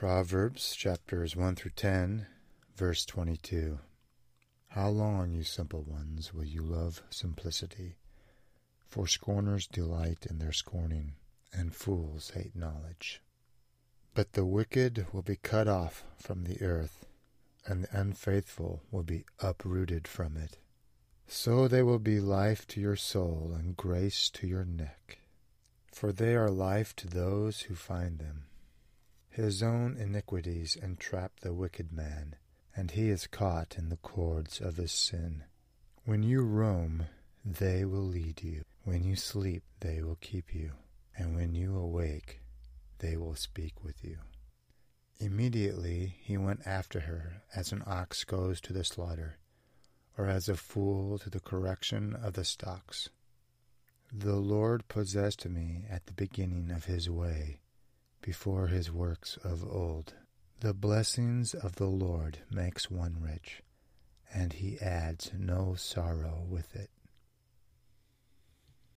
Proverbs chapters 1 through 10, verse 22. How long, you simple ones, will you love simplicity? For scorners delight in their scorning, and fools hate knowledge. But the wicked will be cut off from the earth, and the unfaithful will be uprooted from it. So they will be life to your soul and grace to your neck, for they are life to those who find them. His own iniquities entrap the wicked man, and he is caught in the cords of his sin. When you roam, they will lead you. When you sleep, they will keep you. And when you awake, they will speak with you. Immediately he went after her as an ox goes to the slaughter, or as a fool to the correction of the stocks. The Lord possessed me at the beginning of his way, before his works of old. The blessings of the Lord makes one rich, and he adds no sorrow with it.